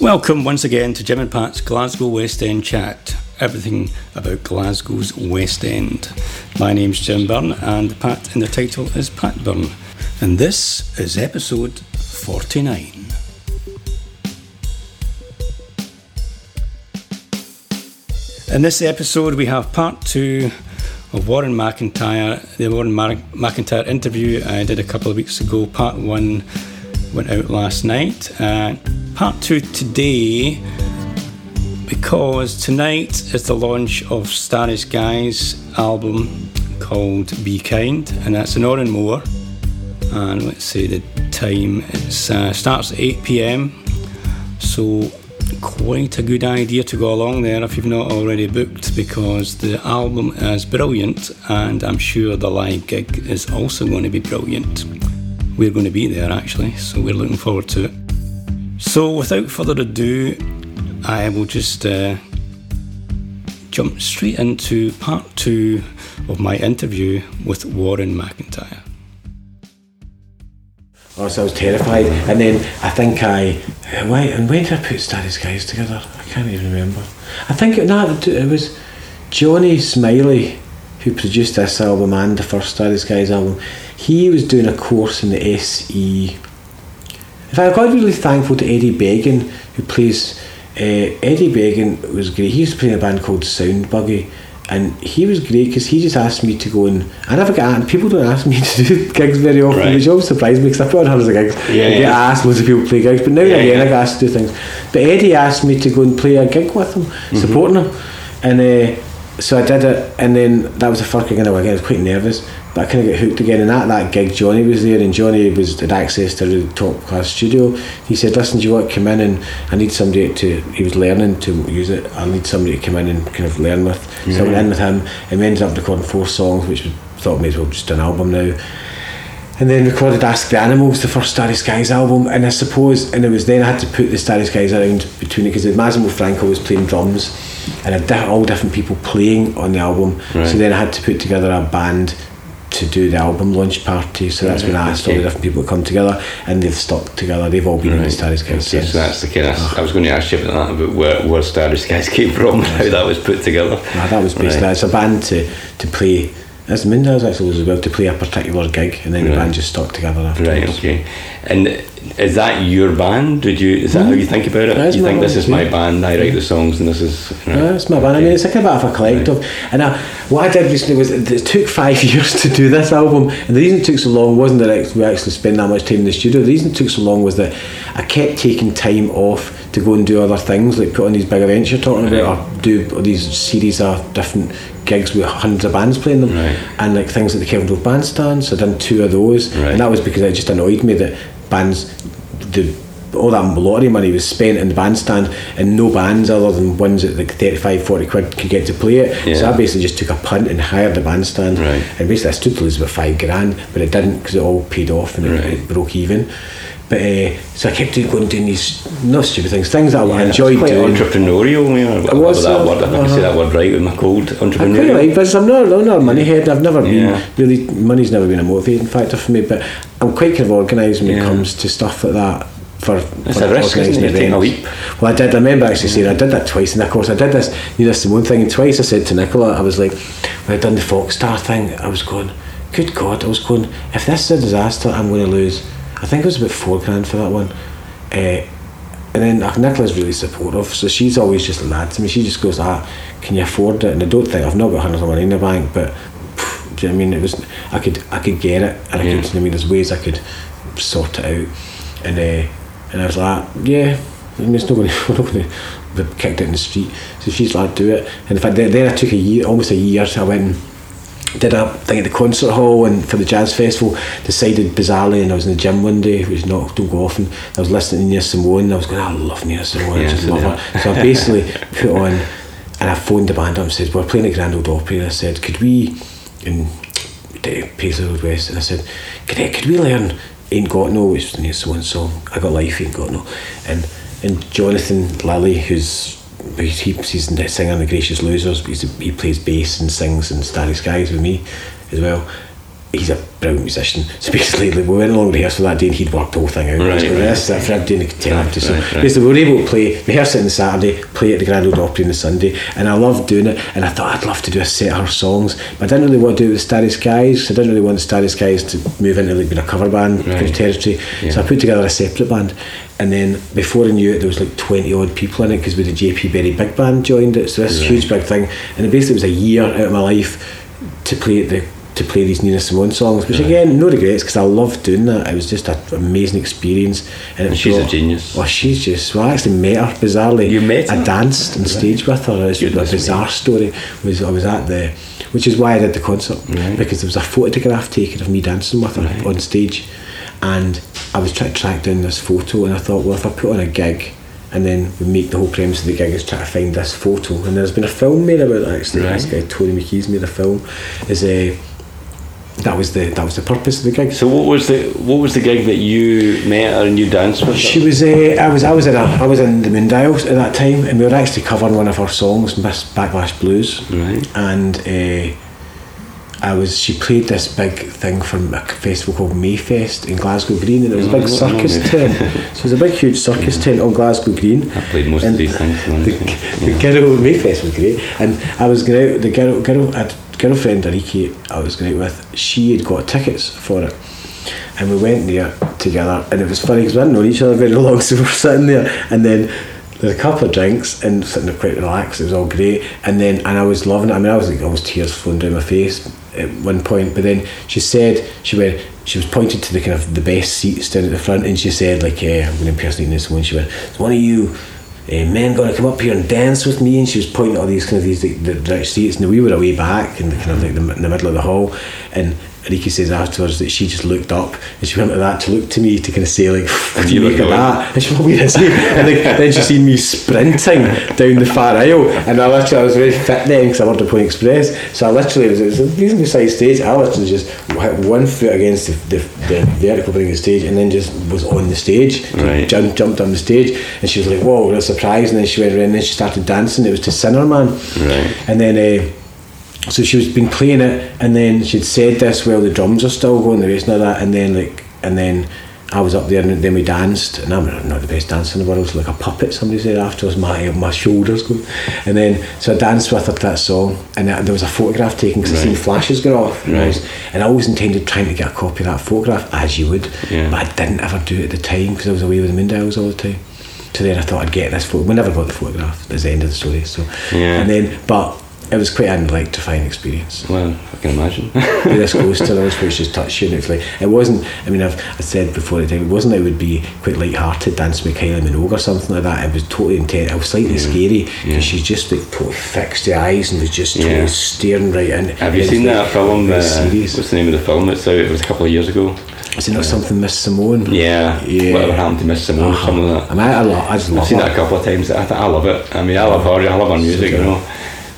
Welcome once again to Jim and Pat's Glasgow West End Chat. Everything about Glasgow's West End. My name's Jim Byrne, and Pat in the title is Pat Byrne. And this is episode 49. In this episode, we have part two of Warren McIntyre, the Warren McIntyre interview I did a couple of weeks ago. Part one went out last night. Uh, part two today, because tonight is the launch of Starry Skies album called Be Kind, and that's in Oran Mor. And let's say the time it uh, starts at 8 pm, so quite a good idea to go along there if you've not already booked because the album is brilliant and I'm sure the live gig is also going to be brilliant. We're going to be there actually, so we're looking forward to it. So, without further ado, I will just uh, jump straight into part two of my interview with Warren McIntyre. Oh, so I was terrified, and then I think I wait. And when did I put Starry Skies together? I can't even remember. I think it, no, it was Johnny Smillie who produced this album and the first Starry Skies album. He was doing a course in the SE. In fact, I got really thankful to Eddie Began who plays. Uh, Eddie Began was great. He used to play in a band called Sound Buggy and he was great because he just asked me to go and I never get asked, people don't ask me to do gigs very often Right. which always surprised me because I put on hundreds of gigs Yeah, I get yeah. asked loads of people play gigs but now and Yeah, again yeah. I get asked to do things but Eddie asked me to go and play a gig with him Mm-hmm. supporting him and uh, so I did it and then that was the first gig in a again I was quite nervous but I kind of got hooked again. And at that gig Johnny was there and Johnny was had access to a really top class studio. He said listen do you want to come in? And I need somebody to he was learning to use it. I need somebody to come in and kind of learn with so I went in with him and we ended up recording four songs which we thought may as well just do an album now. And then recorded Ask the Animals, the first Starry Skies album, and I suppose, and it was then I had to put the Starry Skies around between it because Massimo Franco was playing drums, and all different people playing on the album. Right. So then I had to put together a band to do the album launch party. So that's when I asked all the different people to come together, and they've stuck together. They've all been in the Starry Skies Okay, so that's the kind of. I was going to ask you about that, about where, where Starry Skies came from, how that was put together. That was basically Right. it's a band to to play. As Mindas actually as well to play a particular gig, and then the band just stuck together afterwards. Right, okay. And is that your band? Did you? Is that how hmm? you think about it? That is you think this is my band? I write the songs, and this is. right. Yeah, it's my band. I mean, it's a kind of bit of a collective. And I, what I did recently was it it took five years to do this album, and the reason it took so long wasn't that we actually spent that much time in the studio. The reason it took so long was that I kept taking time off to go and do other things, like put on these big events you're talking about, or do these series of different gigs with hundreds of bands playing them, Right. and like things at the Kelvingrove Bandstand. So I done two of those, Right. and that was because it just annoyed me that bands, the all that lottery money was spent in the bandstand and no bands other than ones that like 35 40 quid could get to play it so I basically just took a punt and hired the bandstand Right. and basically I stood to lose about five grand but it didn't because it all paid off and it, it broke even but uh, so I kept doing, going doing these not stupid things things that I Yeah, it's enjoyed quite doing entrepreneurial. You know, was, that uh, word. If I can say that word right with my cold. I quite Entrepreneurial. like. I'm not, I'm not a money head. I've never been really. Money's never been a motivating factor for me. But I'm quite kind of organised when it comes to stuff like that. For, It's for a risk, isn't it? Taking a leap. Well, I did. I remember actually saying I did that twice, and of course I did this. You know, this Simone thing, and twice I said to Nicola, I was like, when I done the Foxstar thing, I was going, good God, I was going, if this is a disaster, I'm going to lose. I think it was about four grand for that one. Uh, and then uh, Nicola's really supportive, so she's always just that to me. She just goes, ah, can you afford it? And I don't think I've not got hundreds of money in the bank, but pff, do you know what I mean? It was I could I could get it, and I Yeah. could. I mean, there's ways I could sort it out, and uh, and I was like, yeah. I mean, it's not going to, we're not going to be kicked out in the street. So she's like, do it. And in fact, then, then I took a year, almost a year, so I went and did a thing at the concert hall and for the jazz festival decided bizarrely and I was in the gym one day which not don't go often I was listening to Nina Simone and I was going I love Nina Simone I just love yeah. her so I basically put on and I phoned the band up and said we're playing at Grand Ole Opry and I said could we the Paisley Road West and I said could, I, could we learn Ain't Got No which was Nina Simone's song I Got Life Ain't Got No and and Jonathan Lally, who's he's, he's the singer in the Gracious Losers he's, he plays bass and sings in Starry Skies with me as well he's a brilliant musician. So basically, we went along rehearsal that day and he'd worked the whole thing out. Right, so right. this, everybody to tell him. So right, right. basically, we were able to play, rehearse it on the Saturday, play at the Grand Ole Opry on the Sunday, and I loved doing it. And I thought I'd love to do a set of her songs, but I didn't really want to do it with Starry Skies. I didn't really want Starry Skies to move into like being a cover band Right. territory. So I put together a separate band. And then before I knew it, there was like 20 odd people in it because with the JP Berry Big Band joined it. So this huge big thing. And it basically was a year out of my life to play at the to play these Nina Simone songs, which again, no regrets because I loved doing that. It was just an amazing experience. And, And she's a genius. Well, she's just. Well, I actually met her bizarrely. You met her? I danced on stage with her. It's a bizarre story. Was I was at the, which is why I did the concert because there was a photograph taken of me dancing with her on stage, and I was trying to track down this photo, and I thought, well, if I put on a gig. And then we make the whole premise of the gig is try to find this photo. And there's been a film made about it actually. This guy Tony McKee's made a film. Is a that was the that was the purpose of the gig. So what was the what was the gig that you met her and you danced with? her? She was. Uh, I was. I was in. A, I was in the Moondials at that time, and we were actually covering one of her songs, Miss Backlash Blues. Right. And uh, I was. She played this big thing from a festival called Mayfest in Glasgow Green, and it was a big Oh, circus tent. So it was a big, huge circus tent on Glasgow Green. I played most And of these things. The, the girl Mayfest was great, and I was going out. The girl, girl, had girlfriend Ariki, I was out with. She had got tickets for it, and we went there together. And it was funny because we hadn't known each other very long, so we were sitting there, and then there's a couple of drinks and sitting there quite relaxed. It was all great, and then and I was loving it. I mean, I was like almost tears flowing down my face at one point. But then she said she went. She was pointed to the kind of the best seats down at the front, and she said like, uh, "I'm going to impersonate this one." She went, "Is one of you uh, men going to come up here and dance with me?" And she was pointing all these kind of these like, the right seats, and we were away back in the kind of like the, in the middle of the hall, and. Riki says afterwards that she just looked up and she went like that to look to me to kind of say like what do you were make that? And she went where is he and like, then she seen me sprinting down the far aisle. And I literally I was very fit then because I worked at Point Express. So I literally it was, it was a reasonably sized stage. I literally just hit one foot against the, the, the vertical of the stage and then just was on the stage. So Right. jumped, jumped on the stage. And she was like whoa what a surprise. And then she went around and then she started dancing. It was to Sinner Man. Right. and then uh, so she was been playing it and then she'd said this while the drums are still going the rest of that and then like and then I was up there and then we danced and I'm not the best dancer in the world like a puppet somebody said afterwards my my shoulders go and then so I danced with her to that song and there was a photograph taken because I seen Right. flashes go off and, I Right. was, and I always intended trying to get a copy of that photograph as you would Yeah. but I didn't ever do it at the time because I was away with the Moondials all the time so then I thought I'd get this photo we never got the photograph that's the end of the story so Yeah. and then but it was quite an electrifying experience Well, I can imagine. this close to those it's just touched you and it's like it wasn't I mean I've I said before the time it wasn't that it would be quite light-hearted dancing with Kylie Minogue or something like that it was totally intense it was slightly scary because Yeah. she just like totally fixed the eyes and was just totally Yeah. staring right in Have you seen like, that film? Uh, what's the name of the film? It's out. It was a couple of years ago. is it not something Miss Simone Yeah. Yeah. Whatever happened to Miss Simone? Uh-huh. Something like that. I mean I, love, I just love I've seen her. that a couple of times. I, I love it. I mean, I love her. I love her music, you know.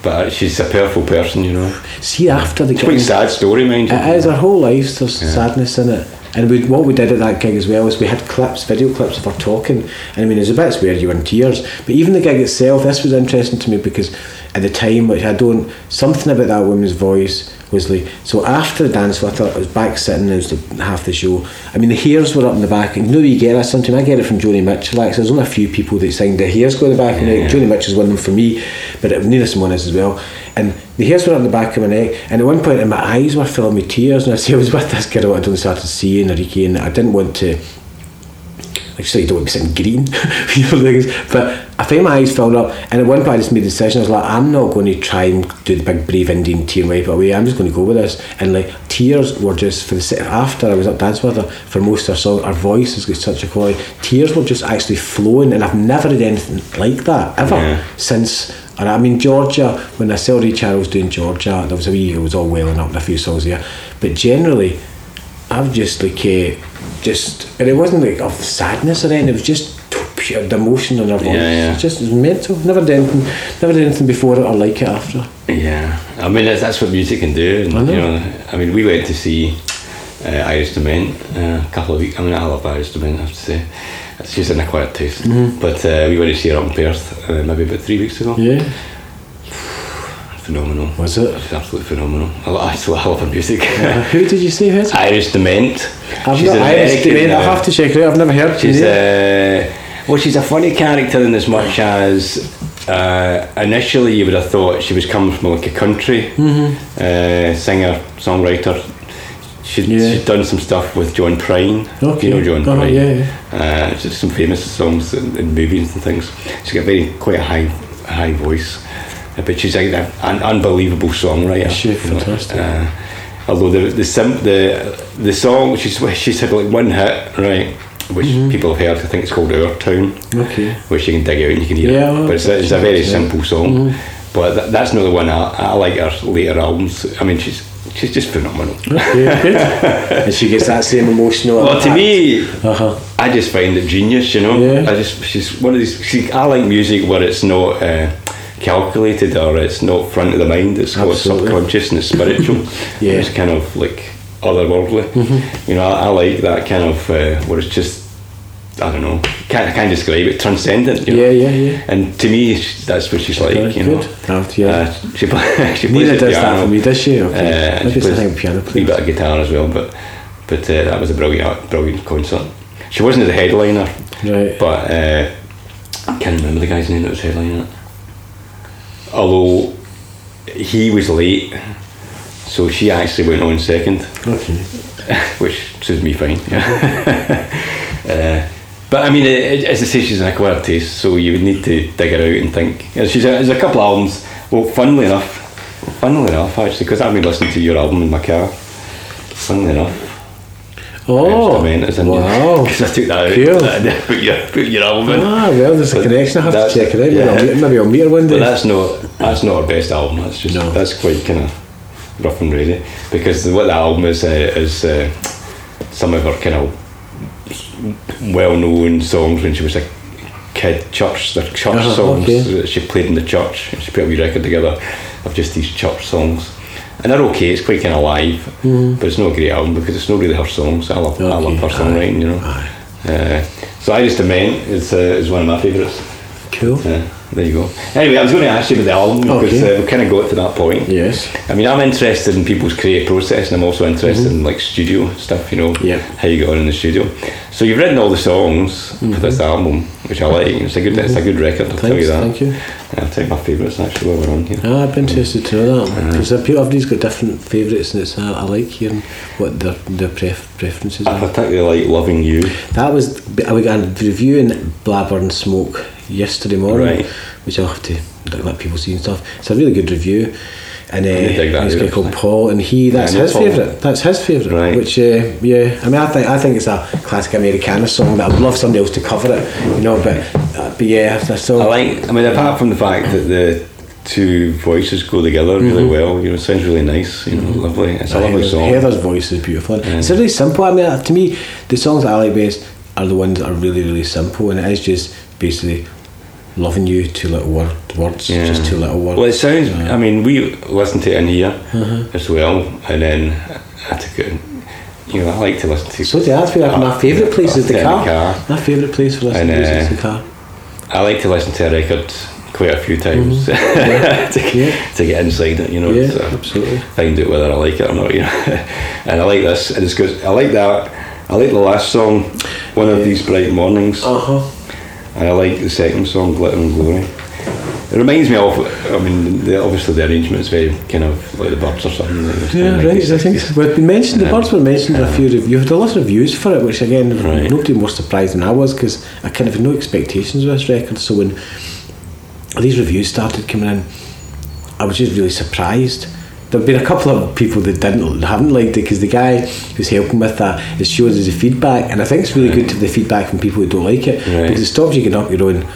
But she's a powerful person, you know. see after the It's quite a sad story, mind you. It is. Our whole lives there's sadness in it. And we, what we did at that gig as well is we had clips, video clips of her talking. And I mean, there's a bits where you were in tears. But even the gig itself, this was interesting to me because at the time, which I don't, something about that woman's voice was. So after the dance I thought I was back sitting. It was the, half the show. I mean, the hairs were up in the back, and you know you get that sometimes. I get it from Joni Mitchell. Like, so there's only a few people that sang the hairs go in the back of my neck. Joni Mitchell's one of them for me, but it, Nina Simone is as well. And the hairs were up in the back of my neck, and at one point, and my eyes were filling with tears. And I said, I was with this girl I'd only started seeing, Enrique, and I didn't want to like you say, you don't want to be sitting green, you know, things. But I found my eyes filled up, and at one point I just made the decision. I was like, I'm not going to try and do the big brave Indian tear and wipe it away. I'm just going to go with this. And like tears were just for the after I was up dancing with her for most of her song. Her voice has got such a quality. Tears were just actually flowing, and I've never had anything like that ever Yeah. since. And I mean Georgia, when I saw Ray Charles doing Georgia, there was a wee, it was all welling up in a few songs there. But generally, I've just like uh, just and it wasn't like of sadness or anything. It was just pure the emotion in her voice. Yeah, yeah. It's just it was mental. Never did anything. Never did anything before it or like it after. Yeah, I mean that's, that's what music can do. And, I know. You know, I mean we went to see uh, Iris Dement uh, a couple of weeks. I mean I love Iris Dement. I have to say, she's in a quiet taste. Mm-hmm. But uh, we went to see her up in Perth uh, maybe about three weeks ago. Yeah. Phenomenal. Was it? She's absolutely phenomenal. I, lo- I still love her music. Who did you say who? Iris Dement. I've She's not an Iris American, Dement. I have to check her out. I've never heard. She's her. uh, well, she's a funny character in as much as uh, initially you would have thought she was coming from like a country uh, singer songwriter. She'd, Yeah. she'd done some stuff with John Prine. Okay. You know John Uh-huh, Prine. yeah, Uh, just some famous songs and, in movies and things. She's got very quite a high high voice, but she's like an unbelievable songwriter. Is she? you know. Fantastic. Uh, although the the sim- the the song she's she's had like one hit right, which Mm-hmm. people have heard. I think it's called Our Town, Okay. which you can dig out and you can hear. Yeah, it. but it's a, it's a very yeah. Mm-hmm. simple song. But that, that's not the one I, I like her later albums. I mean, she's she's just phenomenal. Okay, good. and she gets that same emotional. Well, to me, Uh huh. I just find it genius, you know. Yeah. I just she's one of these. See, I like music where it's not uh, calculated or it's not front of the mind. It's got subconscious and it's spiritual. Yeah. it's kind of like otherworldly. You know, I, I like that kind of uh, where it's just. I don't know. Can't I can't describe it. Transcendent. You know? Yeah, yeah, yeah. And to me, that's what she's like. You good. know. Oh, yeah. Uh, she, play, she plays Nina does that piano. for me, does she? Uh, Okay. and Maybe she it's a plays thing piano a bit of guitar as well, but but uh, that was a brilliant, brilliant concert. She wasn't the headliner, Right. but uh, I can't remember the guy's name that was headlining it. Although he was late, so she actually went on second, Okay. which suits me fine. uh, but I mean, it, it, as I say, she's an acquired taste, so you would need to dig her out and think. She's a, there's a couple of albums. Well, funnily enough, funnily enough, actually, because I've been listening to your album in my car. Funnily enough, Oh. Because wow. I took that out. Cool. and put your put your album in. Ah, well, there's a connection. I have to check it out. Maybe. I'll, meet- maybe I'll meet her one day. But that's not that's not our best album. That's just No. that's quite kind of rough and ready because what the album is uh, is uh, some of her kind of well-known songs when she was a kid, church, the church Uh-huh, songs okay. that she played in the church. She put a wee record together of just these church songs. And they're okay, it's quite kind of live, but it's not a great album because it's not really her songs. I love, I love. Her songwriting, you know. Uh, so I Just Dement is, uh, is one of my favourites. Cool. Yeah, there you go. Anyway, I was going to ask you about the album because Okay. uh, we kind of got to that point. Yes. I mean, I'm interested in people's creative process, and I'm also interested in like studio stuff. You know, Mm-hmm. Yeah. how you on in the studio. So you've written all the songs for this album, which I like. It's a good, it's a good record. I'll tell you Mm-hmm. That. thank you. I'll you my favourites actually while we're on here. Ah, I'd be interested to know that because everybody's got different favourites, and it's uh, I like hearing what their their pref- preferences I are. particularly like "Loving You." That was I we got a review in Blabber 'n' Smoke yesterday morning, Right. which I'll have to like, let people see and stuff. It's a really good review. And uh, did he's a out, guy called. Paul, and he that's Yeah, his favourite. That's his favourite. Right. Which uh, yeah, I mean I think I think it's a classic Americana song that I'd love somebody else to cover it, you know. But uh, but yeah, I still I like. I mean, apart from the fact that the two voices go together really well, you know, it sounds really nice. You know, lovely. It's a lovely Heather's, song. Heather's voice is beautiful. It's really simple. I mean, to me, the songs I like best are the ones that are really, really simple, and it is just basically loving you, two little word, words, Yeah. just two little words. Well, it sounds. I mean, we listened to it in here Uh-huh. as well, and then I took it. You know, I like to listen to. so do I. Feel like my favourite place is the car. car. My favourite place for listening to And, music is uh, the car. I like to listen to a record quite a few times to, Mm-hmm. Yeah. to get inside it. You know, Yeah, to absolutely. find out whether I like it or not. You know, and I like this, and it's good. I like that. I like the last song, one of these bright mornings. Uh huh. And I like the second song, Glitter and Glory. It reminds me of, I mean, the, obviously the arrangement's very kind of like the Byrds or something. like Yeah, right. I think so. we've been mentioned. The Byrds were mentioned in a few reviews. You had a lot of reviews for it, which again, Right. nobody more surprised than I was because I kind of had no expectations with this record. So when these reviews started coming in, I was just really surprised. There've been a couple of people that didn't haven't liked it because the guy who's helping with that is showing us the feedback, and I think it's really good to have the feedback from people who don't like it Right. because it stops you getting up your own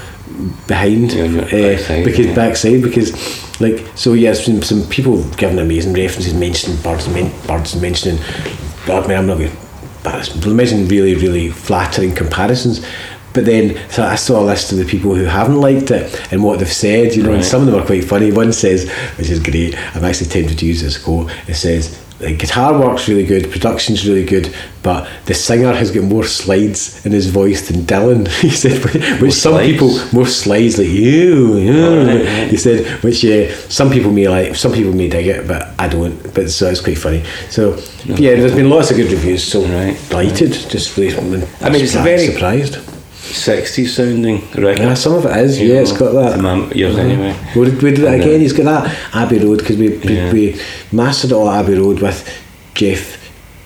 behind Yeah, uh, backside, because yeah. backside because like so yes some, some people giving amazing references mentioning Byrds men, Byrds mentioning I mean I'm not going to mentioning really really flattering comparisons but then so I saw a list of the people who haven't liked it and what they've said you know and some of them are quite funny one says which is great I'm actually tempted to use this quote it says the guitar work's really good, production's really good, but the singer has got more slides in his voice than Dylan. He said, which some slides? people more slides like you. Right, right. He said, which yeah, some people may like, some people may dig it, but I don't. But so it's quite funny. So yeah, there's been lots of good reviews. So Right. delighted, just really. I mean, it's a very- surprised. 60s sounding record. Yeah, some of it is. You Yeah, it's know, got that. my ears anyway. We did, we did it And, uh, again. He's got that Abbey Road because we, Yeah. we mastered it all Abbey Road with Geoff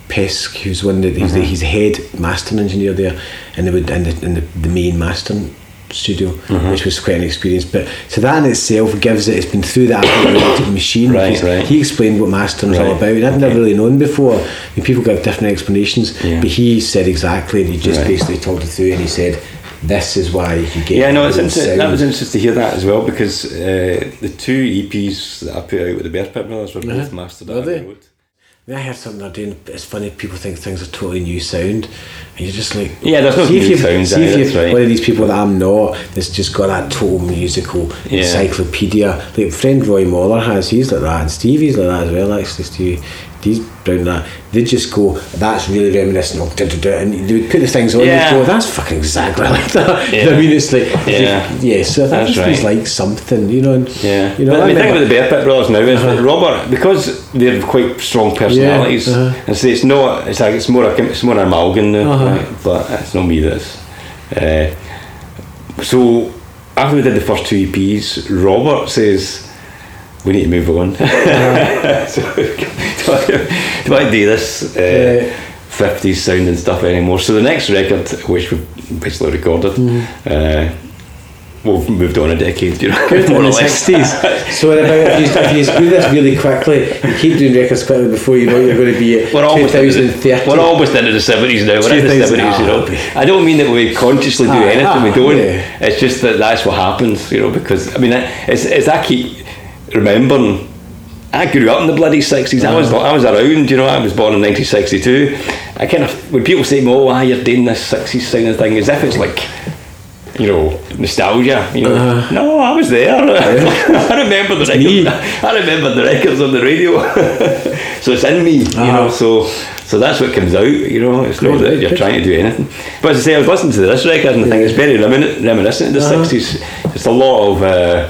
Pesche, who's one of the, he's, Mm-hmm. the, he's the head mastering engineer there, and they would in the, in the, the main mastering studio, Mm-hmm. which was quite an experience. But so that in itself gives it. It's been through the Abbey machine. Right, right. He explained what mastering's all about, and I've never really known before. I mean, people got different explanations, Yeah. but he said exactly, and he just Right. basically talked it through, and he said. This is why you get. Yeah, no, it's interesting. That was interesting to hear that as well because uh, the two EPs that I put out with the Bear Pit Brothers were both Uh-huh. mastered at they? I, heard something they're doing. It's funny. People think things are totally new sound, and you're just like, Yeah, there's no new you- sounds, See if you're right. one of these people that I'm not. That's just got that total musical Yeah. encyclopedia. Like friend Roy Moller has. He's like that, and Stevie's like that as well. Actually, Stevie. He's down that. They just go. That's really reminiscent of da, da, da, and they would put the things on. Yeah. and go. That's fucking exactly like that. You know Yeah. I mean? It's like Yeah. yeah. So I think That's was right. like something. You know. And, Yeah, You know. but I mean, think about the Bear Pit Brothers now is that Robert because they're quite strong personalities, uh-huh. and so it's not. It's like it's more. a- It's more amalgam now, Uh-huh. right? but it's not me. That's. Uh, so after we did the first two EPs, Robert says we need to move on. so, do, I, do I do this? Uh, Yeah. 50s sound and stuff anymore. So the next record, which we basically recorded, uh, we've moved on a decade, you know, in the sixties. so about if you, if you do this really quickly, you keep doing records quickly before you know you're going to be We're almost, into the, we're almost into the 70s now. We're in the 2000 70s, you know. I don't mean that we consciously do Ah, anything, we ah, don't. yeah. It's just that that's what happens, you know, because, I mean, it's, it's I keep remembering. I grew up in the bloody 60s. I was I was around, you know, I was born in 1962. I kind of, when people say, oh, ah, you're doing this 60s of thing, as if it's like, you know, nostalgia. You know, Uh-huh. no, I was there. I remember the records. I remember the records on the radio. so it's in me, you know. Uh-huh. So so that's what comes out. You know, it's not that you're trying to do anything. But as I say, I was listening to this record and I think it's very remin- reminiscent of the Uh-huh. 60s. It's a lot of uh,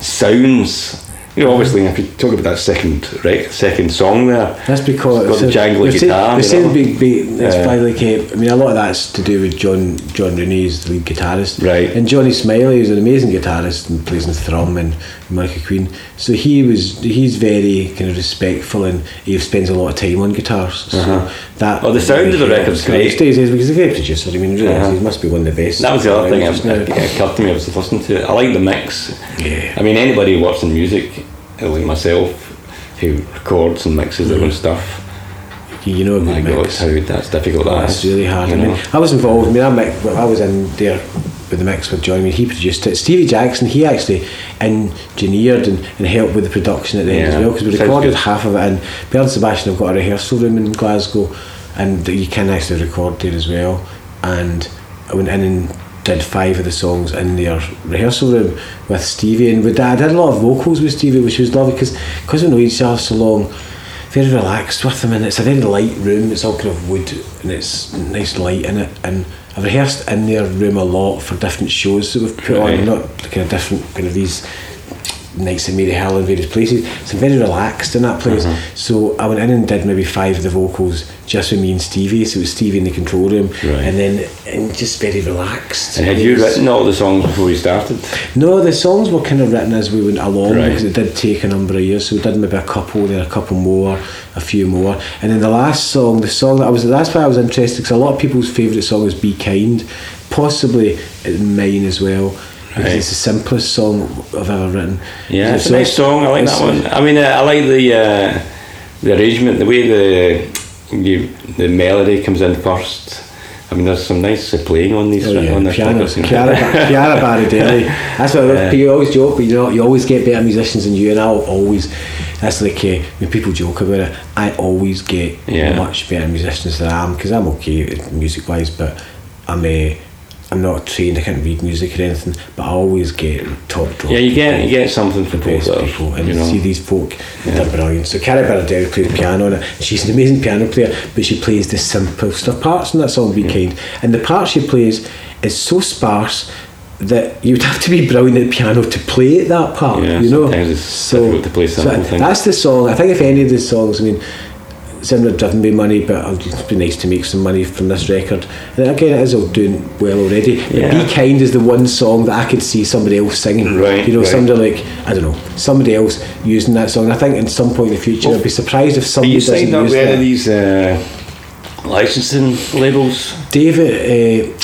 sounds. You know, obviously, if you talk about that second right, second song there, That's because It's got the jangly guitar, you saying big, big, it's Yeah. by like I mean, a lot of that's to do with John John Rooney's the lead guitarist, Right. And Johnny Smillie is an amazing guitarist and plays in Thrum and Michael Queen. So he was he's very kind of respectful and he spends a lot of time on guitars. So Uh-huh. that Oh, the sound of the record's great. Stays because he's a great producer. I mean, really, Uh-huh. he must be one of the best. That was the other thing around just that it occurred to me. I was listening to it. I like the mix. Yeah. I mean, anybody who works in music, like myself, who records and mixes their own mm. stuff. You know, My God, mix. how that's difficult. Oh, that is, really hard. I mean, know. I was involved. I mean, I, I was in there with the mix with John. I mean, he produced it. Stevie Jackson, he actually engineered and, and helped with the production at the end as well because we sounds recorded good. half of it. And Belle and Sebastian have got a rehearsal room in Glasgow, and you can actually record there as well. And I went in and did five of the songs in their rehearsal room with Stevie, and we did, I did a lot of vocals with Stevie, which was lovely because because we know each other so long very relaxed with them and it's a very light room it's all kind of wood and it's nice light in it and I've rehearsed in their room a lot for different shows that we've put Right. on not kind of different kind of these nights at Maryhill in various places so I'm very relaxed in that place Uh-huh. so I went in and did maybe five of the vocals just with me and Stevie so it was Stevie in the control room Right. and then and just very relaxed And had you written all the songs before you started? no, the songs were kind of written as we went along Right. because it did take a number of years. So we did maybe a couple, then a couple more, a few more, and then the last song, the song that I was that's why I was interested because a lot of people's favourite song is "Be Kind," possibly mine as well. Right. it's the simplest song I've ever written. Yeah, it's So a nice song. I like that one. I mean, uh, I like the uh, the arrangement, the way the you, the melody comes in first. I mean, there's some nice uh, playing on these. Oh yeah, on piano. Chiara, Chiara Baridelli. That's what Yeah. people always joke, but you know, you always get better musicians than you, and I'll always. That's like uh, when people joke about it. I always get Yeah. much better musicians than I am because I'm okay music wise, but I'm uh, I'm not trained. I can't read music or anything, but I always get top draw. Yeah, you get you get something from both best people, and you know. see these folk they're brilliant. So Carrie Bernadette plays piano it. She's an amazing piano player, but she plays the simple stuff parts in that song. Be kind, and the part she plays is so sparse that you'd have to be brilliant at piano to play that part. Yeah, you know, sometimes it's difficult to play simple that- things. That's the song. I think if any of the songs, I mean. Some are driven by money, but just be nice to make some money from this record. And again, it is all doing well already. Yeah. Be Kind is the one song that I could see somebody else singing. Right, You know, right. somebody like I don't know, somebody else using that song. I think at some point in the future, Well, I'd be surprised if Are somebody you doesn't signed up with any of these uh, licensing labels? David, uh,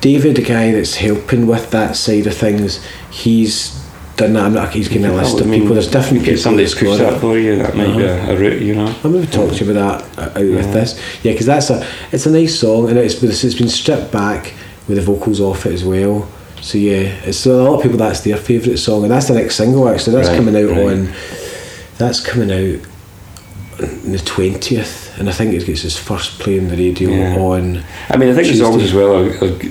David, the guy that's helping with that side of things, he's done that. I'm not. He's given a list of mean, people. There's different people. somebody to that's push that for you. That might be Uh-huh. a, a route, you know. I'm going to talk to you about that uh, out with this. Yeah, because that's a it's a nice song and it's it's been stripped back with the vocals off it as well. So yeah, it's so a lot of people that's their favourite song and that's the next single actually. That's Right, coming out right. on that's coming out on the twentieth and I think it gets his first play on the radio Yeah. on I mean, I think the songs Tuesday. as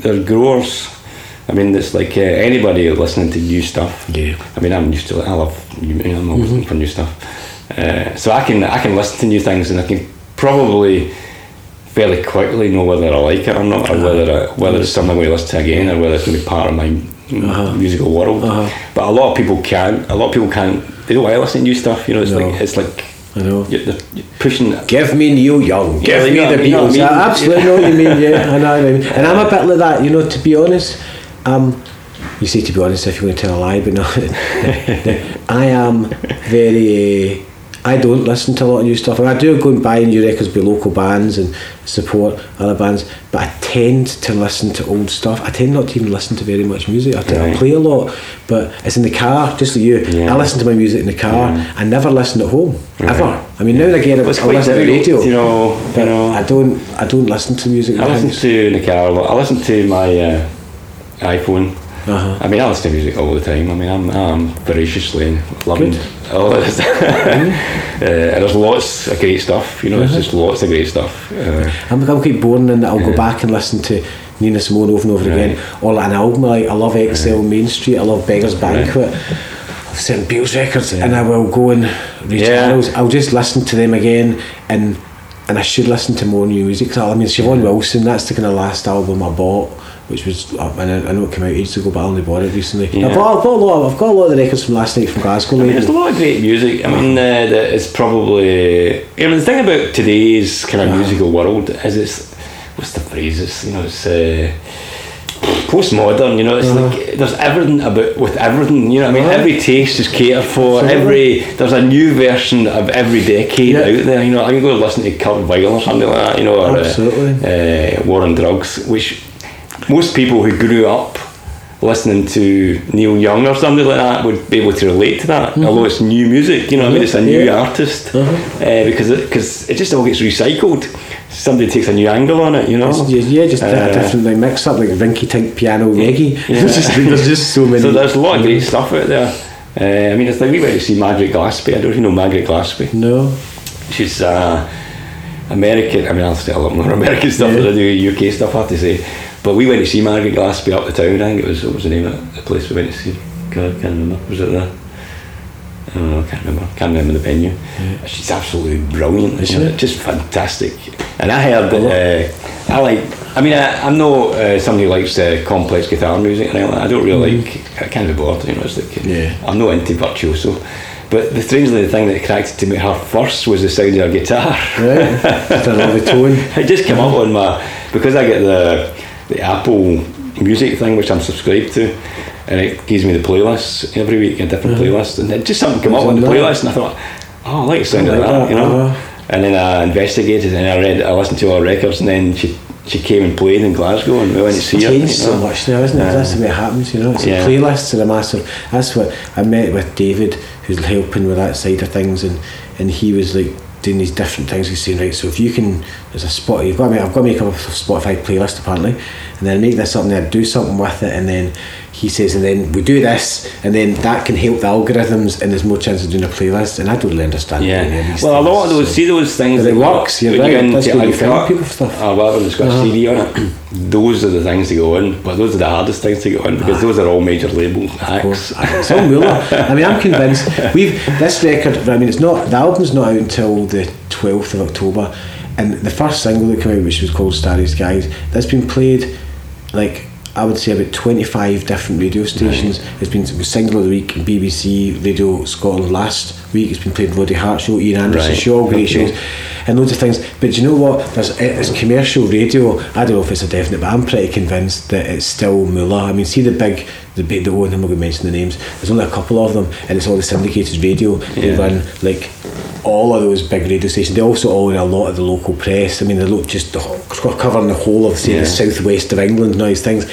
well are, growers. I mean, it's like uh, anybody listening to new stuff. Yeah. I mean, I'm used to it. I love. new- You know, I'm always looking for new stuff. Uh, so I can I can listen to new things and I can probably fairly quickly know whether I like it or not, or whether I, whether it's something to listen to again, or whether it's going to be part of my Uh-huh. musical world. Uh-huh. But a lot of people can't. A lot of people can't. They don't want to listen to new stuff. You know, it's No. like it's like I know. you're, you're pushing. Give me Neil Young. Give Yeah, me the know I Beatles. mean? I absolutely know what you mean. Yeah, I know. I mean. And I'm a bit like that. You know, to be honest, um, you say to be honest if you're going to tell a lie, but no, I am very. Uh, I don't listen to a lot of new stuff. And I do go and buy new records by local bands and support other bands, but I tend to listen to old stuff. I tend not to even listen to very much music. I, tend, I play a lot, but it's in the car, just like you. Yeah. I listen to my music in the car. Yeah. I never listen at home, Right. ever. I mean, now and again, I quite listen to difficult, radio. you know. You know. I don't. I don't listen to music. I listen to in the car a lot. I listen to my uh, iPhone. Uh-huh. I mean, I listen to music all the time. I mean, I'm, I'm voraciously loving Good. all of this. uh, and there's lots of great stuff, you know, Uh-huh. there's just lots of great stuff. Uh, I'm, I'm quite boring in that I'll go back and listen to Nina Simone over and over again, or like an album like I love Exile Main Street, I love Beggars Banquet. I've certain Beatles records, and I will go and read Yeah. channels. I'll just listen to them again, and and I should listen to more new music. I mean, Siobhan Wilson, that's the kind of last album I bought. Which was, uh, and I, I know it came out ages ago, but I only bought it recently. Yeah. I've, got, I've got a lot. Of, I've got a lot of the records from last night from Glasgow. I mean, there's a lot of great music. I mean, uh, that is probably. I mean, the thing about today's kind of musical world is it's. What's the phrase? It's, you know, it's. Uh, postmodern you know it's like there's everything about with everything you know I mean Uh-huh. every taste is catered for every there's a new version of every decade Yeah. out there you know I can go listen to Kurt Weill or something like that you know or, uh, Absolutely. uh, War on Drugs which most people who grew up listening to Neil Young or something like that would be able to relate to that although it's new music you know what I mean it's a new Mm-hmm. Yeah. artist Uh-huh. uh, because it, cause it just all gets recycled somebody takes a new angle on it you know Yeah, yeah, just a Uh, different like mix up like rinky tink piano reggae. Yeah. there's, just, there's just so many. So there's a lot of great stuff out there. Uh, I mean, it's like we went to see Margaret Glaspy. I don't know if you know Margaret Glaspy. no. She's uh, American. I mean, I'll say a lot more American stuff Yeah. than I do UK stuff. I have to say. But we went to see Margaret Glaspy up the town. I think it was what was the name of the place we went to see? God, I can't remember. Was it the? I don't know. I can't remember. Can't remember the venue. She's absolutely brilliant. Is you know, she? Just fantastic. And I heard that. Uh, I like. I mean, I, I'm not uh, somebody who likes uh, complex guitar music anything like. I don't really like. I can't be bored. You know, it's like. Yeah. I'm not into virtuoso. But the strangely the thing that attracted to me her first was the sound of her guitar. Right. Just another tone. it just came up on my because I get the the Apple Music thing which I'm subscribed to, and it gives me the playlists every week a different playlist, and it just something came up on the playlist, and I thought, oh, I like the sound of like that, that, you know. uh-huh. And then I investigated and I read, I listened to all records, and then she she came and played in Glasgow, and we went to see her. changed you so much now, isn't it? Uh, That's the way it happens, you know. It's yeah. playlists are a massive. That's what I met with David, who's helping with that side of things, and and he was like doing these different things. He's saying, right, so if you can, there's a spot, you've got to I've got to make a Spotify playlist apparently, and then make this up and do something with it, and then he says, and then we do this, and then that can help the algorithms, and there's more chance of doing a playlist. And I don't really understand. any of Yeah. these Well, a things, lot of those, so- see those things. But it works, you're you right, go that's where you Uncut, people stuff. Or whatever, it's got Uh-huh. a CD on it. Those are the things to go in, but those are the hardest things to go in because those are all major label acts. It's all Muller. I mean, I'm convinced we've this record. I mean, it's not the album's not out until the 12th of October, and the first single that came out, which was called Starry Skies, that's been played like I would say about 25 different radio stations. It's been single of the week, BBC Radio Scotland last week. It's been played Roddy Hart Show, Iain Anderson Right. Show, all great Okay. shows and loads of things. But do you know what? There's it's commercial radio. I don't know if it's a definite, but I'm pretty convinced that it's still Muller. I mean, see the big, the big, the one. I'm not going to mention the names. There's only a couple of them, and it's all the syndicated radio. They Yeah. run like all of those big radio stations. They also own a lot of the local press. I mean, they look just covering the whole of say Yeah. the southwest of England and all these things.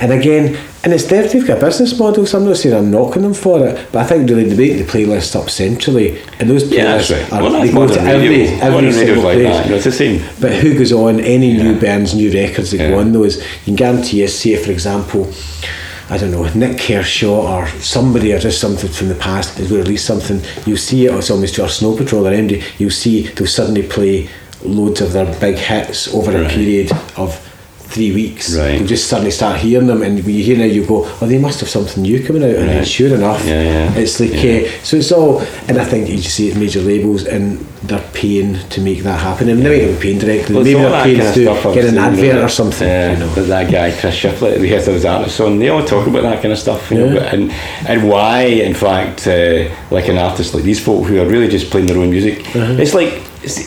And again, and it's there. They've got a business model. So I'm not saying I'm knocking them for it, but I think really they make the playlist up centrally, and those playlists Yeah, right. are Well, they go to every every single like place. that. You know, it's the same. But who goes on any new bands, new records that go Yeah. on those? You can guarantee you, say for example, I don't know, Nik Kershaw or somebody or just something from the past is going to release something. You'll see it, or it's almost to our Snow Patrol or MD, you'll see they'll suddenly play loads of their big hits over a period of three weeks. Right. You just suddenly start hearing them, and when you hear now, you go, "Oh, they must have something new coming out." And Right. sure enough, Yeah, yeah. it's like Yeah. uh, so it's all, and I think you just see it's major labels, and they're paying to make that happen. And they're paying directly, Well, maybe they're paying kind of to get an advert or something. Yeah, you know. but that guy Chris Shiflett, we have those artists on. They all talk about that kind of stuff, you know, and and why, in fact, uh, like an artist like these folk who are really just playing their own music. Uh-huh. It's like it's,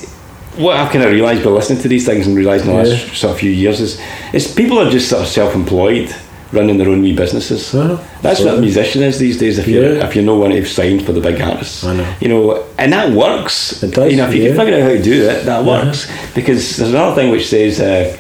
what I've kind of realised by listening to these things and realising the last Yeah. sort of few years is, is people are just sort of self-employed, running their own wee businesses. Uh-huh. That's what a musician is these days. If Yeah. if you know when they've signed for the big artists, I know. you know, and that works. It does, You know, if you yeah. can figure out how to do it, that Uh-huh. works. Because there's another thing which says, uh,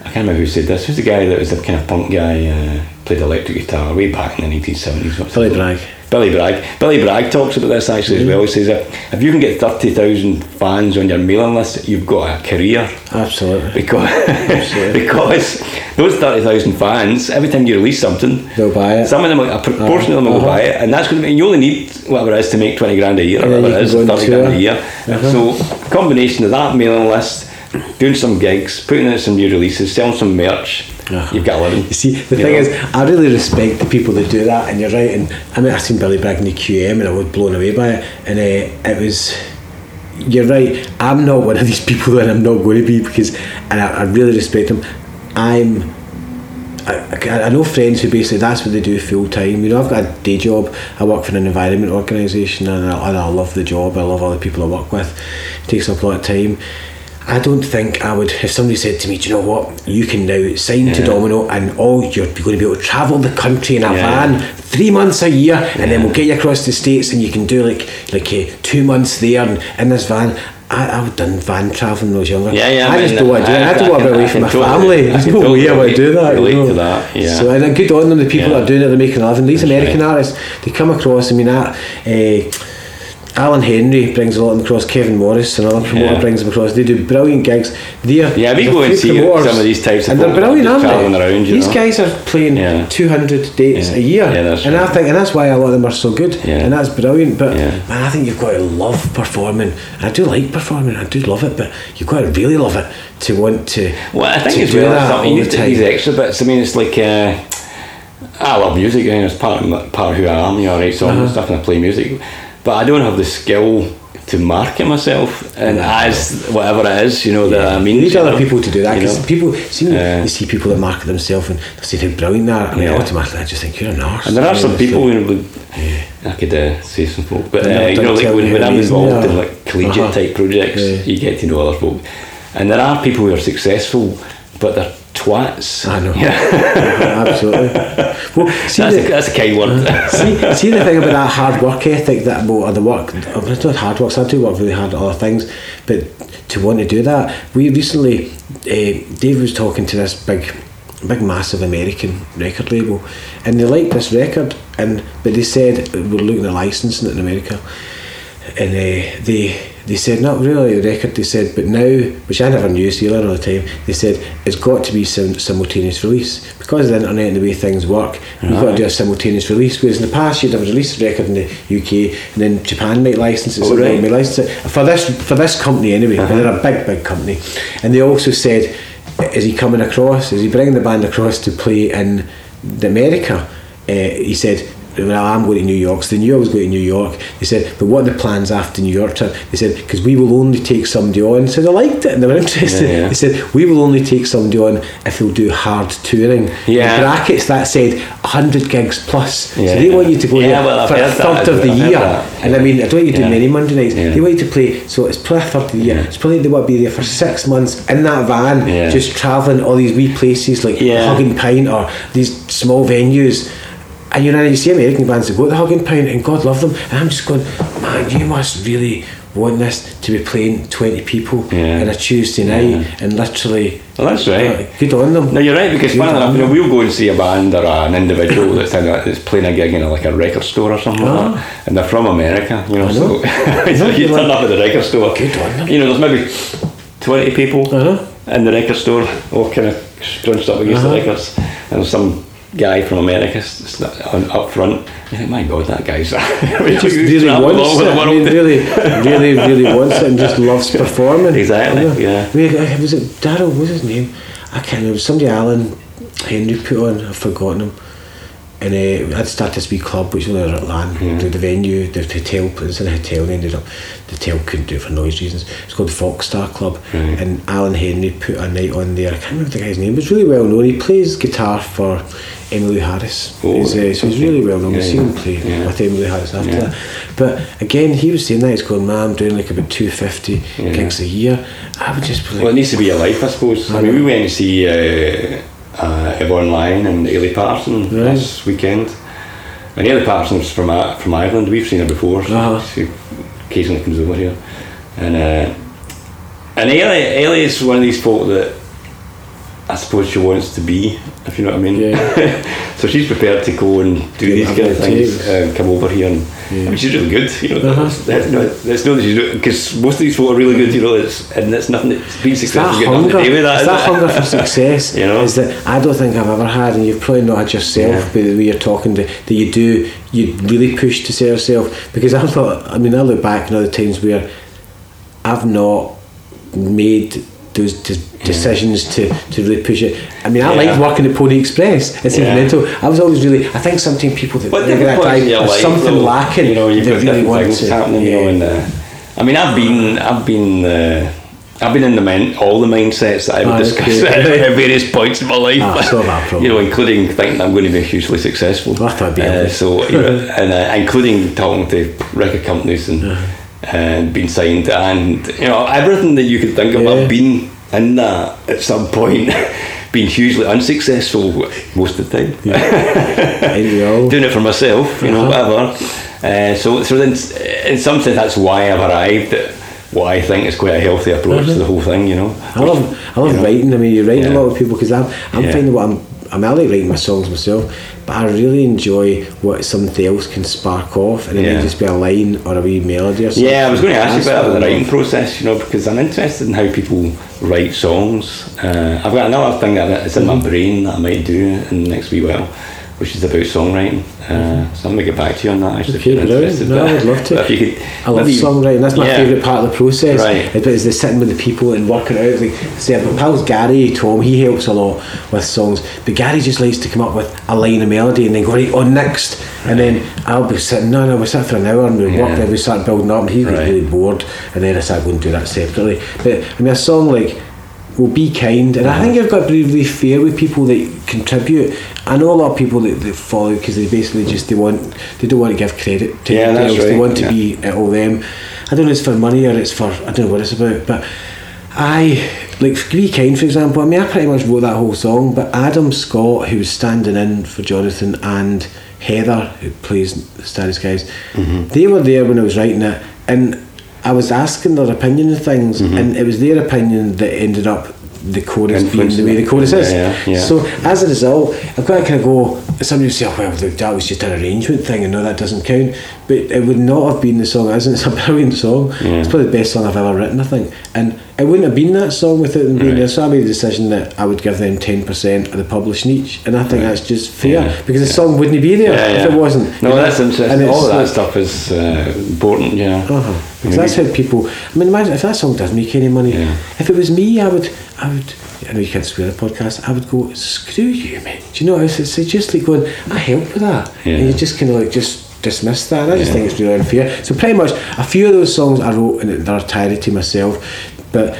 I can't remember who said this. Who's the guy that was the kind of punk guy, uh, played electric guitar way back in the 1970s? Billy? Bragg. Billy Bragg. Billy Bragg talks about this actually Mm-hmm. as well. He says that if you can get 30,000 fans on your mailing list, you've got a career. Absolutely. Because, because those 30,000 fans, every time you release something, They'll buy it. some of them, a proportion of them will Uh-huh. buy it, and that's going to mean you only need whatever it is to make 20 grand a year, or And whatever it is, go on 30 grand a year. Uh-huh. So, combination of that mailing list, doing some gigs, putting out some new releases, selling some merch, You've got a living. You see, the You thing know? is, I really respect the people that do that, and you're right. And I mean, I seen Billy Bragg in the QM, and I was blown away by it. And uh, it was, you're right. I'm not one of these people, and I'm not going to be because, and I, I really respect them. I'm. I, I I know friends who basically that's what they do full time. You know, I've got a day job. I work for an environment organisation, and I, and I love the job. I love all the people I work with. It takes up a lot of time. I don't think I would. If somebody said to me, "Do you know what? You can now sign to Domino, and all you're going to be able to travel the country in a Yeah. van three months a year, and then we'll get you across the states, and you can do like like uh, two months there and in this van." I, I would done van travelling when I was younger. Yeah, yeah, I I just mean, don't want to do it. I, I- don't want to be away from my totally- family. There's no way I would do that. relate you know. to that, yeah. So and good on them. The people Yeah. that are doing it, they're making a living. These That's American right. artists, they come across. I mean, that. Uh, Alan Henry brings a lot of them across. Kevin Morris, another promoter, Yeah. brings them across. They do brilliant gigs. They're Yeah, we go and see promoters, some of these types of and they're folk that are brilliant, aren't they? around, these know. guys are playing Yeah. 200 dates Yeah. a year, and I think, and that's why a lot of them are so good, and that's brilliant. But man, I think you've got to love performing. And I do like performing. I do love it, but you've got to really love it to want to. Well, I think to it's do well, that something all you the take these extra bits. I mean, it's like uh, I love music. You know, it's part of part of who I am. You know, I write songs Uh-huh. and stuff, and I play music, but I don't have the skill to market myself and as whatever it is. You know that I mean. You need other people to do that you because know. people see Yeah. you see people that market themselves and they say how brilliant they are. I mean, Yeah. automatically I just think you're an arse. And there are some people, you know, I could uh, say some folk, but uh, Yeah, you know, like when, when I'm involved in like collegiate Uh-huh. type projects, Yeah. you get to know other folk, and there are people who are successful, but they're twats. I know. Yeah, Absolutely. Well, see that's, the, a, that's a kind word. see, see the thing about that hard work ethic that well, or the work oh, it's not hard work so I do work really hard at other things but to want to do that we recently uh, Dave was talking to this big big massive American record label and they liked this record and but they said we're looking at licensing it in America and uh, they they said not really the record. They said, but now, which I never knew, see all the time. They said it's got to be sim- simultaneous release because of the internet and the way things work. You've got to do a simultaneous release. Whereas in the past, you'd have released a record in the UK and then Japan might license it, Oh, right. might license it for this for this company anyway. and They're a big big company, and they also said, is he coming across? Is he bringing the band across to play in America? Uh, he said. Well, oh, I'm going to New York. So they knew I was going to New York. They said, but what are the plans after New York? trip?" They said, because we will only take somebody on. So they liked it and they were interested. Yeah, yeah. They said, we will only take somebody on if they'll do hard touring. Yeah. In brackets that said 100 gigs plus. Yeah. So they want you to go Yeah, there well, for a heard that. third of the year. And I mean, I don't want you to do many Monday nights. They want you to play, so it's probably a third of the year. It's probably they want to be there for six months in that van, just travelling all these wee places like Yeah. Hug and Pint or these small venues. And you know, you see American bands that go to the Hug and Pint and God love them. And I'm just going, man, you must really want this to be playing 20 people Yeah. on a Tuesday night and literally. Well, that's right. uh, good on them. No, you're right because funny enough, you know, we'll go and see a band or an individual that's in a, that's playing a gig in a, like a record store or something like Ah. that, and they're from America, you know. I know. So, so you turn up at the record store, Good on them. you know, there's maybe twenty people Uh-huh. in the record store, all kind of scrunched up against Uh-huh. the records, and some guy from America s- s- on, up front. Think, my God, that guy's just really wants it. I mean, really, really, really wants it and just loves performing. Exactly, You know? yeah. Uh, was it Daryl? What was his name? I can't remember. Somebody Alan Henry put on. I've forgotten him. And uh, I'd started this wee club, which was at Lan, the, the venue, the hotel, it was in a hotel, and ended up, the hotel couldn't do it for noise reasons. It's called the Foxstar Club, Right. and Alan Henry put a night on there. I can't remember the guy's name, but it's really well known. He plays guitar for Emily Harris. Oh, He's, uh, so he's really well known. Yeah, We've seen him play Yeah. with Emily Harris after Yeah. that. But again, he was saying that he's going, man, I'm doing like about 250 Yeah. gigs a year. I would just be like, Well, it needs to be your life, I suppose. I mean, we went to see uh, uh, Yvonne Lyon and Eilidh Patterson Right. this weekend. And Eilidh Patterson's from I- from Ireland. We've seen her before. So Uh-huh. She occasionally comes over here. And uh, and Eilidh, Eilidh is one of these folk that I suppose she wants to be, if you know what I mean. Yeah. so she's prepared to go and do Yeah, these kind of things, and come over here. And I mean, she's really good. You know, Uh-huh. that's, that's, no, that's not that she's because most of these folk are really good. You know, it's, and it's nothing. It's being successful. that nothing hunger, to with that. that it? hunger for success You know? is that I don't think I've ever had, and you've probably not had yourself, Yeah. but the way you're talking, that, that you do, you really push to say yourself. Because I've not, I mean, I look back in other times where I've not made those de- decisions to, to really push it. I mean, I Yeah. liked working at Pony Express. It's Yeah. mental. I was always really. I think sometimes people that But at that time in your there's life, something though, lacking. You know, you've they got really want things to. happening. You know, and uh, I mean, I've been, I've been, uh, I've been in the mind, all the mindsets that I've Ah, discuss okay. at various points in my life. Ah, it's not that problem. you know, including thinking I'm going to be hugely successful. Well, I thought I'd be uh, so, you know, and uh, including talking to record companies and Uh-huh. And been signed, and you know, everything that you could think of. Yeah. I've been in that at some point. Being hugely unsuccessful most of the time we doing it for myself, you know, Uh-huh. whatever. Uh, so, so then, in some sense, that's why I've arrived at what I think is quite a healthy approach to the whole thing, you know. Uh-huh. I love, I love You know? writing. I mean, you write a Yeah. lot of people because I'm, I'm Yeah. finding what I'm. Mean, I like writing my songs myself, but I really enjoy what something else can spark off, and it Yeah. may just be a line or a wee melody or something. Yeah, I was going to ask you about the writing process, you know, because I'm interested in how people write songs. Uh, I've got another thing that's in my brain that I might do in the next wee while, which is about songwriting. Uh, so I'm going to get back to you on that actually. if. Okay, interested. No, But- I would love to. Could, I love maybe- songwriting. That's my Yeah. favourite part of the process. Right. Is, is the sitting with the people and working out. Like, say, my pals Gary, Tom, he helps a lot with songs, but Gary just likes to come up with a line of melody and then go right on next, and then I'll be sitting. No, no, we sit for an hour and we work, Yeah. and we start building up, and he gets Right. really bored, and then I start going to do that separately. But I mean, a song like will be kind, and I Uh-huh. think you've got to be really fair with people that contribute. I know a lot of people that, that follow because they basically just they want they don't want to give credit to Yeah, anybody else. They want to yeah. be at all them. I don't know if it's for money or it's for I don't know what it's about, but I like Be Kind for example. I mean, I pretty much wrote that whole song, but Adam Scott, who was standing in for Jonathan, and Heather, who plays Starry Skies, Mm-hmm. they were there when I was writing it, and I was asking their opinion of things, Mm-hmm. and it was their opinion that ended up the chorus being the way the chorus is. Yeah, yeah, yeah. So as a result, I've got to kind of go. Somebody would say, "Oh well, look, that was just an arrangement thing, and no, that doesn't count." But it would not have been the song, isn't it? It's a brilliant song. It's probably the best song I've ever written, I think. And it wouldn't have been that song without them being Right. there. So I made the decision that I would give them ten percent of the publishing each, and I think that's just fair Yeah. because the song wouldn't be there Yeah, if it wasn't. No, you know? that's interesting. And All that like- stuff is uh, important, yeah. uh-huh. Because that's how people. I mean, imagine if that song doesn't make any money. Yeah. If it was me, I would, I would. I know you can't swear on a podcast. I would go, screw you, mate. Do you know? It's, it's just like going, I help with that, Yeah. and you just kind of like just dismiss that. And I just Yeah. think it's really unfair. So pretty much, a few of those songs I wrote in their entirety myself, but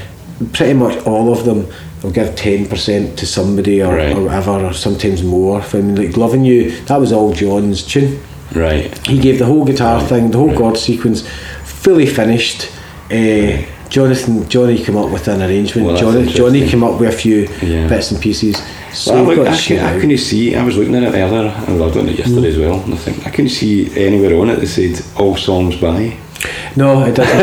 pretty much all of them. I'll give ten percent to somebody or, Right. or whatever, or sometimes more. I mean, like loving you, that was all John's tune Right. he gave the whole guitar thing, the whole chord sequence, fully finished. Uh, Jonathan, Johnny came up with an arrangement. Well, Johnny, Johnny came up with a few Yeah. bits and pieces. So Well, we've look, got I, can, I couldn't see. I was looking at it earlier, and I was looking at it yesterday as well. And I think I couldn't see anywhere on it that said all songs by. No, it doesn't.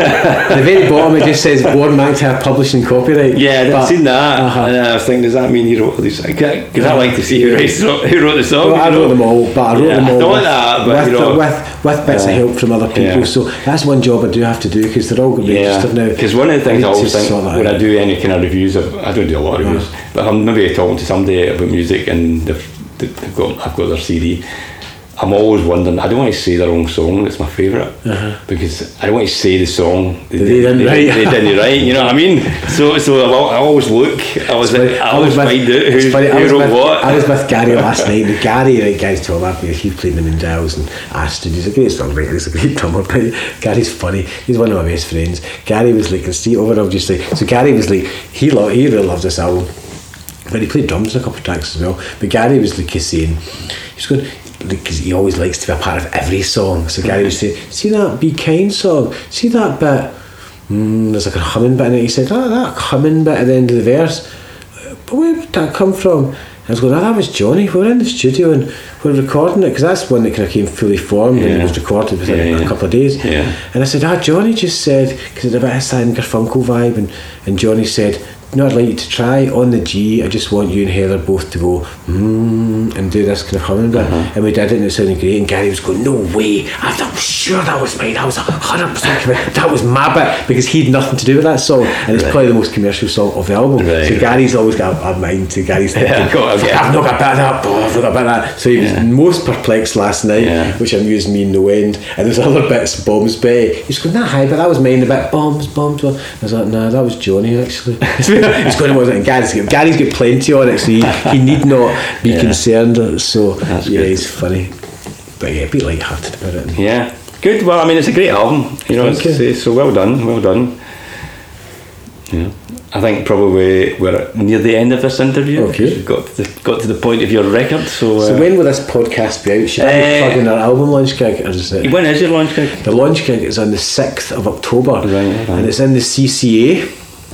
The very bottom it just says Warren McIntyre publishing copyright. Yeah, I've seen that, Uh-huh. and I was thinking, does that mean he wrote all these? Because I like to see who, writes, who wrote the song. Well, I you know? wrote them all, but I wrote Yeah, them all I with, that, but, with, you know, with, with bits of help from other people. Yeah. So that's one job I do have to do because they're all going to be Yeah, registered now. because one of the things I to always think when I do any kind of reviews, of, I don't do a lot of reviews, but I'm maybe talking to somebody about music and they've, they've got I've got their CD. I'm always wondering. I don't want to say the wrong song. That's my favorite uh-huh. because I don't want to say the song they, They didn't they, write. They didn't write. You know what I mean? So so I, I always look. I was Funny, I always was find out it's who, funny, I who wrote with, what. I was with Gary last night. And Gary, right, Gary's told me he played in the Mendel's and Aston. He's a great songwriter. He's a great drummer. But Gary's funny. He's one of my best friends. Gary was like, and see over obviously. So Gary was like, he loved, he really loved this album. But he played drums in a couple of tracks as well. But Gary was like he's saying, he's going because he always likes to be a part of every song. So Gary would say, "See that Be Kind song? See that bit? Mm, there's like a humming bit in it." He said, "Oh, that humming bit at the end of the verse. But where did that come from?" I was going, oh, that was Johnny. We were in the studio and we were recording it because that's one that kind of came fully formed and it was recorded within Yeah, a couple of days. Yeah. And I said, ah, Johnny just said, because it's a bit of Simon Garfunkel vibe, and, and Johnny said, no, I'd like you to try on the G. I just want you and Heather both to go, mm, and do this kind of humming bit. Uh-huh. And we did it, and it sounded great. And Gary was going, no way. I thought, sure that was mine. That was 100% convinced. That was my bit, because he had nothing to do with that song. And it's probably the most commercial song of the album. Right. So Gary's always got a, a mind to Gary's thinking, Yeah. I've not got a bit of that, oh, I've not got a bit of that. So he was Yeah. most perplexed last night, Yeah. which amused me in no end. And there's other bits, bombs Betty. He's going, that high, but that was mine, the bit bombs, bombs. bombs." I was like, nah, that was Johnny actually. He's going, was it? And Gary's, got- Gary's got plenty on it, so he, he need not be Yeah. concerned. So, That's yeah, good. he's funny. But yeah, be light-hearted about it. Yeah, good. Well, I mean, it's a great album. You know, it's, it's- so well done, well done. Yeah, I think probably we're near the end of this interview. Okay. Got to the, got to the point of your record. So, So uh, when will this podcast be out? Should I be Uh, plugging our album launch gig? Or is it? when is your launch gig? The launch gig is on the 6th of October. Right, right. And it's in the CCA.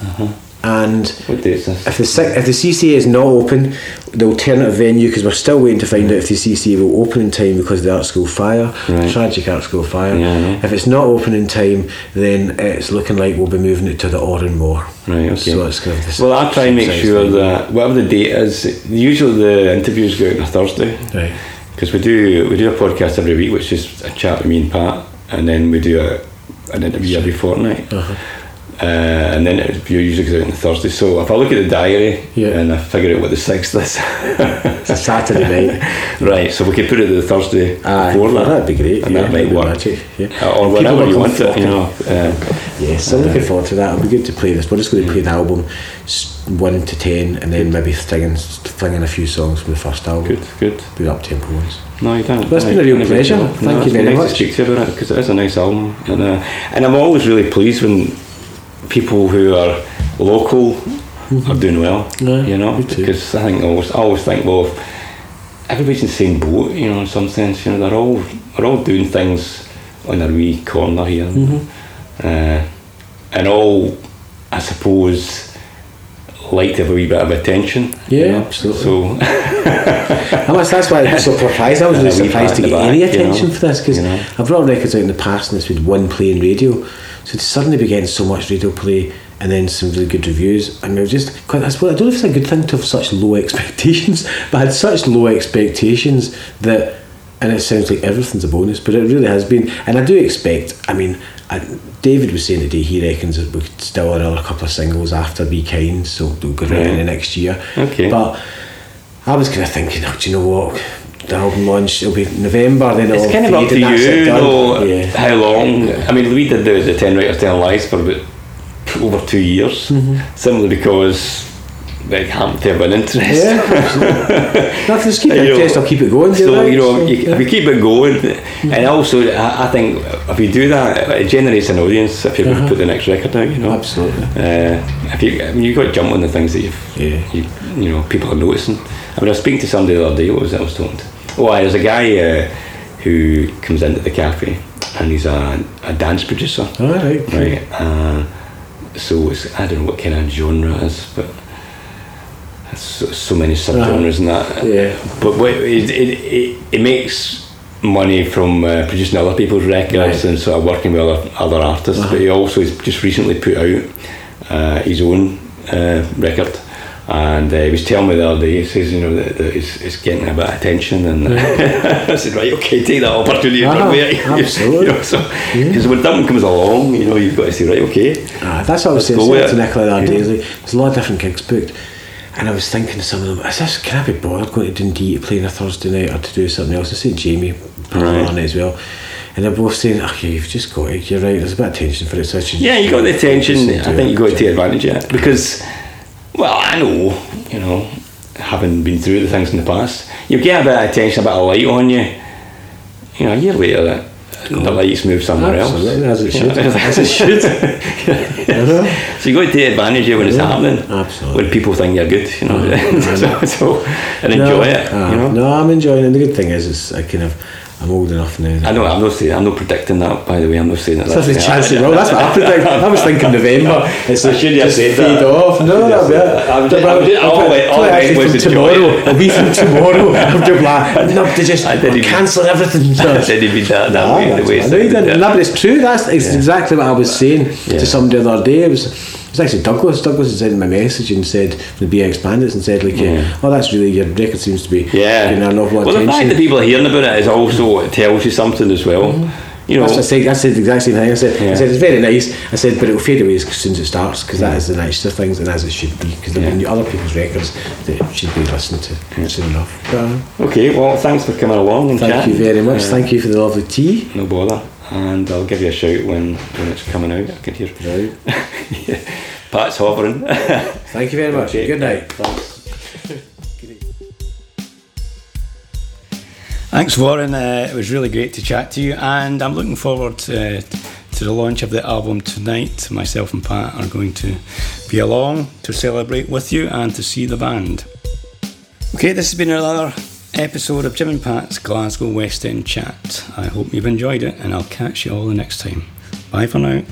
Uh-huh. And What date is this? if the sec- if the CCA is not open, the alternative venue because we're still waiting to find out if the CCA will open in time because of the art school fire, Right. tragic art school fire. Yeah, yeah. If it's not open in time, then it's looking like we'll be moving it to the Òran Mór. Right, okay. So it's kind of Well, I'll try and make sure thing. that whatever the date is, usually the interviews go out on a Thursday. Right. Because we do we do a podcast every week, which is a chat with me and Pat, and then we do a, an interview every fortnight. Uh-huh. Uh, and then it usually goes out on Thursday. So if I look at the diary Yeah. and I figure out what the sixth is, It's a Saturday night. right? So we could put it the Thursday Aye, before that. that'd be great. and yeah, that might work. magic. Yeah. Uh, or are you want it, you know. Uh, Yes, I'm looking forward to that. It'll be good to play this. We're just going to play the album one to ten, and then maybe singing, singing a few songs from the first album. good, good. Be up tempo ones. No, you don't. Well, it's been a real pleasure. Thank you very nice much. to speak to you about it because it is a nice album, and uh, and I'm always really pleased when people who are local are doing well. Mm-hmm. Yeah, you know, because I think I always, I always think well, everybody's in the same boat. You know, in some sense, you know, they're all they're all doing things on their wee corner here, Mm-hmm. uh, and all, I suppose. Like to have a wee bit of attention. you Yeah, know? absolutely. So that's why I was so surprised. I was really surprised to get in the any back, you attention know, for this because you know. I've brought records out in the past and it's been one playing radio. So to suddenly be getting so much radio play and then some really good reviews. And we were just quite. I suppose I don't know if it's a good thing to have such low expectations, but I had such low expectations that. And it sounds like everything's a bonus, but it really has been. And I do expect. I mean, I, David was saying today he reckons that we could still another couple of singles after Be Kind, so they'll go right Yeah. into next year. Okay. But I was kind of thinking, oh, do you know what? The album launch it'll be November, then It's kind of up to it you, though, Yeah. how long. I mean, we did the, the 10 Writers, 10 Lies for about over two years, Mm-hmm. simply because they to have an interest. Yeah, absolutely. Nothing to keep You know, interest, I'll keep it going. So, you know, So, you, yeah. if you keep it going, and also, I, I think if you do that, it generates an audience if going to put the next record out, you know. Uh-huh. Absolutely. Uh, if you, I mean, you've got to jump on the things that you've, Yeah. you, you know, people are noticing. I mean, I was speaking to somebody the other day, what was it I was told? Oh, aye, there's a guy uh, who comes into the cafe and he's a, a dance producer. All right. Right. Uh, so it's, I don't know what kind of genre it is, but there's so, so many subgenres in that. Yeah. But what, it, it, it, it makes money from uh, producing other people's records Right. and sort of working with other, other artists. But he also has just recently put out uh, his own uh, record. And uh, he was telling me the other day, he says, you know, that, that it's, it's getting a bit of attention. And I said, right, okay, take that opportunity Ah, absolutely. you know, so, because when comes along, you know, you've got to say, right, okay. Ah, that's what I was saying to. Nicola the other day. like, There's a lot of different gigs booked. And I was thinking to some of them, is this, can I be bothered going to Dundee to play on a Thursday night or to do something else? I said Jamie put Right. on it as well. And they're both saying, okay, you've just got it, you're right, there's a bit of tension for it. So Yeah, you got the attention. I think it. you got to take advantage of it because, well, I know, you know, having been through the things in the past, you get a bit of attention, a bit of light on you. You know, a year later, the, the lights move somewhere Absolutely, else. as it should. as it should. so you got to take advantage of when it's happening. absolutely. When people think you're good, you know, so, so and enjoy no, it. ah, you know. No, I'm enjoying it. And the good thing is, is I kind of, I'm old enough now. I know. I'm not saying. I'm not predicting that. By the way, I'm not saying that. There's a that's- chance it will. That's what I predict. I was thinking November. It's I like shouldn't have just said fade that. off. No, I no, shouldn't have no. said that. I'm just- I'm just- I'll all put- all put was from tomorrow. it. I'll be from tomorrow. I'm just like, no, they just I didn't even- cancel everything. So- Said he'd be that, that Ah, way. that's the way what I know you didn't. No, but it's true. That's exactly what I was saying to somebody the other day. It was, it was actually Douglas. Douglas had sent me a message and said the BMX Bandits and said like, Yeah. oh, that's really your record seems to be Yeah. getting an awful lot well, of the fact attention. that people are hearing about it is also it tells you something as well. You know. I said. I said the exact same thing. I said, I said it's very nice. I said, but it'll fade away as soon as it starts because that is the nicer things and as it should be because there'll be other people's records that should be listened to soon enough. But, Okay. Well, thanks for coming along and thank chatting. you very much. Uh, Thank you for the lovely tea. No bother. And I'll give you a shout when, when it's coming out. I can hear. Right. yeah. Pat's hovering. Thank you very much. Okay. Good night. Thanks, Thanks, Warren. Uh, it was really great to chat to you, and I'm looking forward uh, to the launch of the album tonight. Myself and Pat are going to be along to celebrate with you and to see the band. Okay, this has been another episode of Jim and Pat's Glasgow West End Chat. I hope you've enjoyed it, and I'll catch you all the next time. Bye for now.